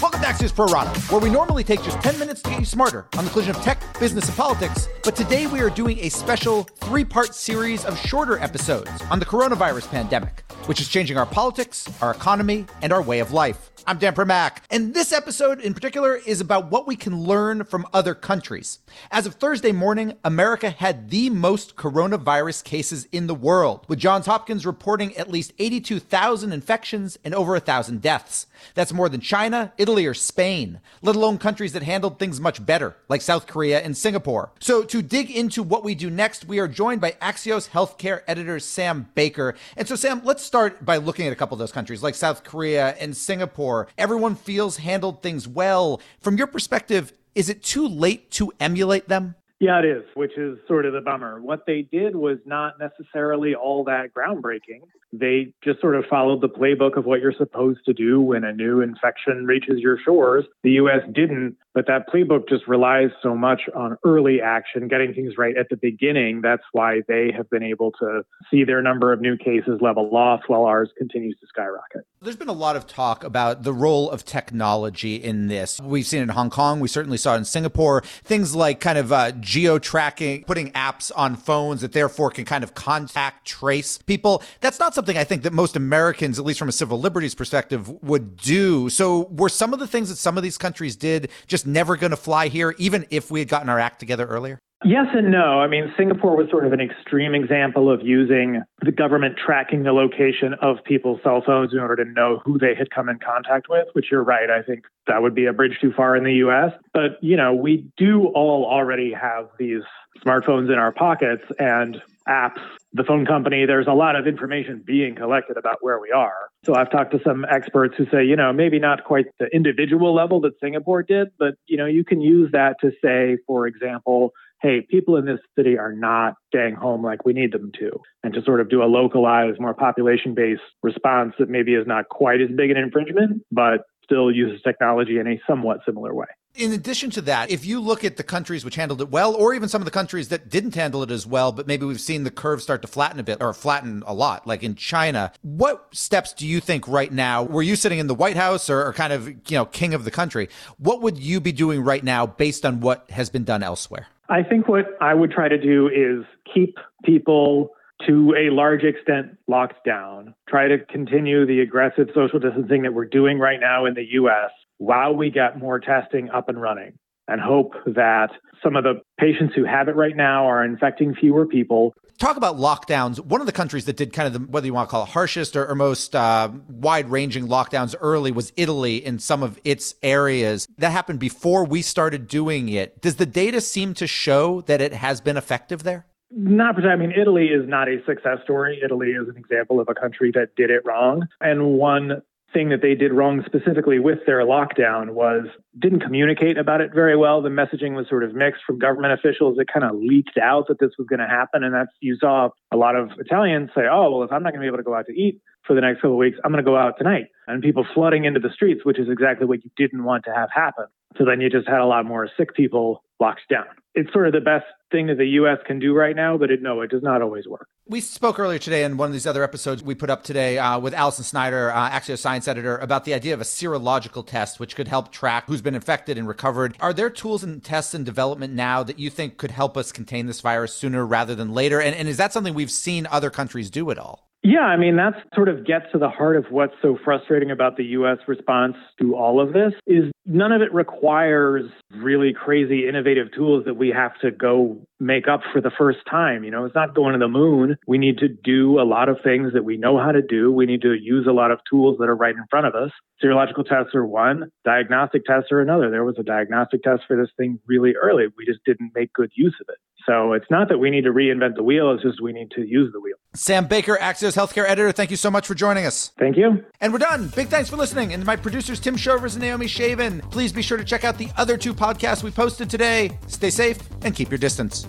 Welcome back to Pro where we normally take just 10 minutes to get you smarter on the collision of tech, business, and politics. But today we are doing a special three part series of shorter episodes on the coronavirus pandemic, which is changing our politics, our economy, and our way of life. I'm Dan Primack, and this episode in particular is about what we can learn from other countries. As of Thursday morning, America had the most coronavirus cases in the world, with Johns Hopkins reporting at least 82,000 infections and over 1,000 deaths. That's more than China, Italy, or Spain, let alone countries that handled things much better, like South Korea and Singapore. So, to dig into what we do next, we are joined by Axios healthcare editor Sam Baker. And so, Sam, let's start by looking at a couple of those countries, like South Korea and Singapore Everyone feels handled things well. From your perspective, is it too late to emulate them? Yeah, it is, which is sort of the bummer. What they did was not necessarily all that groundbreaking. They just sort of followed the playbook of what you're supposed to do when a new infection reaches your shores. The US didn't, but that playbook just relies so much on early action, getting things right at the beginning. That's why they have been able to see their number of new cases level off while ours continues to skyrocket. There's been a lot of talk about the role of technology in this. We've seen it in Hong Kong. We certainly saw it in Singapore. Things like kind of uh, geo tracking, putting apps on phones that therefore can kind of contact trace people. That's not something I think that most Americans, at least from a civil liberties perspective, would do. So were some of the things that some of these countries did just never going to fly here, even if we had gotten our act together earlier? Yes and no. I mean, Singapore was sort of an extreme example of using the government tracking the location of people's cell phones in order to know who they had come in contact with, which you're right. I think that would be a bridge too far in the US. But, you know, we do all already have these smartphones in our pockets and apps, the phone company, there's a lot of information being collected about where we are. So I've talked to some experts who say, you know, maybe not quite the individual level that Singapore did, but, you know, you can use that to say, for example, hey, people in this city are not staying home like we need them to, and to sort of do a localized, more population based response that maybe is not quite as big an infringement, but still uses technology in a somewhat similar way. In addition to that, if you look at the countries which handled it well, or even some of the countries that didn't handle it as well, but maybe we've seen the curve start to flatten a bit or flatten a lot, like in China, what steps do you think right now, were you sitting in the White House or, or kind of, you know, king of the country, what would you be doing right now based on what has been done elsewhere? I think what I would try to do is keep people to a large extent locked down, try to continue the aggressive social distancing that we're doing right now in the US while we get more testing up and running and hope that some of the patients who have it right now are infecting fewer people. Talk about lockdowns. One of the countries that did kind of the, whether you want to call it harshest or, or most uh, wide ranging lockdowns early was Italy in some of its areas. That happened before we started doing it. Does the data seem to show that it has been effective there? Not I mean, Italy is not a success story. Italy is an example of a country that did it wrong. And one thing that they did wrong specifically with their lockdown was didn't communicate about it very well. The messaging was sort of mixed from government officials. It kind of leaked out that this was going to happen. And that's, you saw a lot of Italians say, oh, well, if I'm not going to be able to go out to eat for the next couple of weeks, I'm going to go out tonight. And people flooding into the streets, which is exactly what you didn't want to have happen. So then you just had a lot more sick people locked down. It's sort of the best thing that the U.S. can do right now, but it, no, it does not always work. We spoke earlier today in one of these other episodes we put up today uh, with Alison Snyder, uh, Axios a science editor, about the idea of a serological test, which could help track who's been infected and recovered. Are there tools and tests in development now that you think could help us contain this virus sooner rather than later? And, and is that something we've seen other countries do at all? Yeah, I mean, that sort of gets to the heart of what's so frustrating about the U.S. response to all of this is none of it requires really crazy innovative tools that we have to go make up for the first time. You know, it's not going to the moon. We need to do a lot of things that we know how to do. We need to use a lot of tools that are right in front of us. Serological tests are one, diagnostic tests are another. There was a diagnostic test for this thing really early. We just didn't make good use of it. So it's not that we need to reinvent the wheel, it's just we need to use the wheel. Sam Baker, Axios Healthcare Editor, thank you so much for joining us. Thank you. And we're done. Big thanks for listening. And to my producers, Tim Shovers and Naomi Shavin, please be sure to check out the other two podcasts we posted today. Stay safe and keep your distance.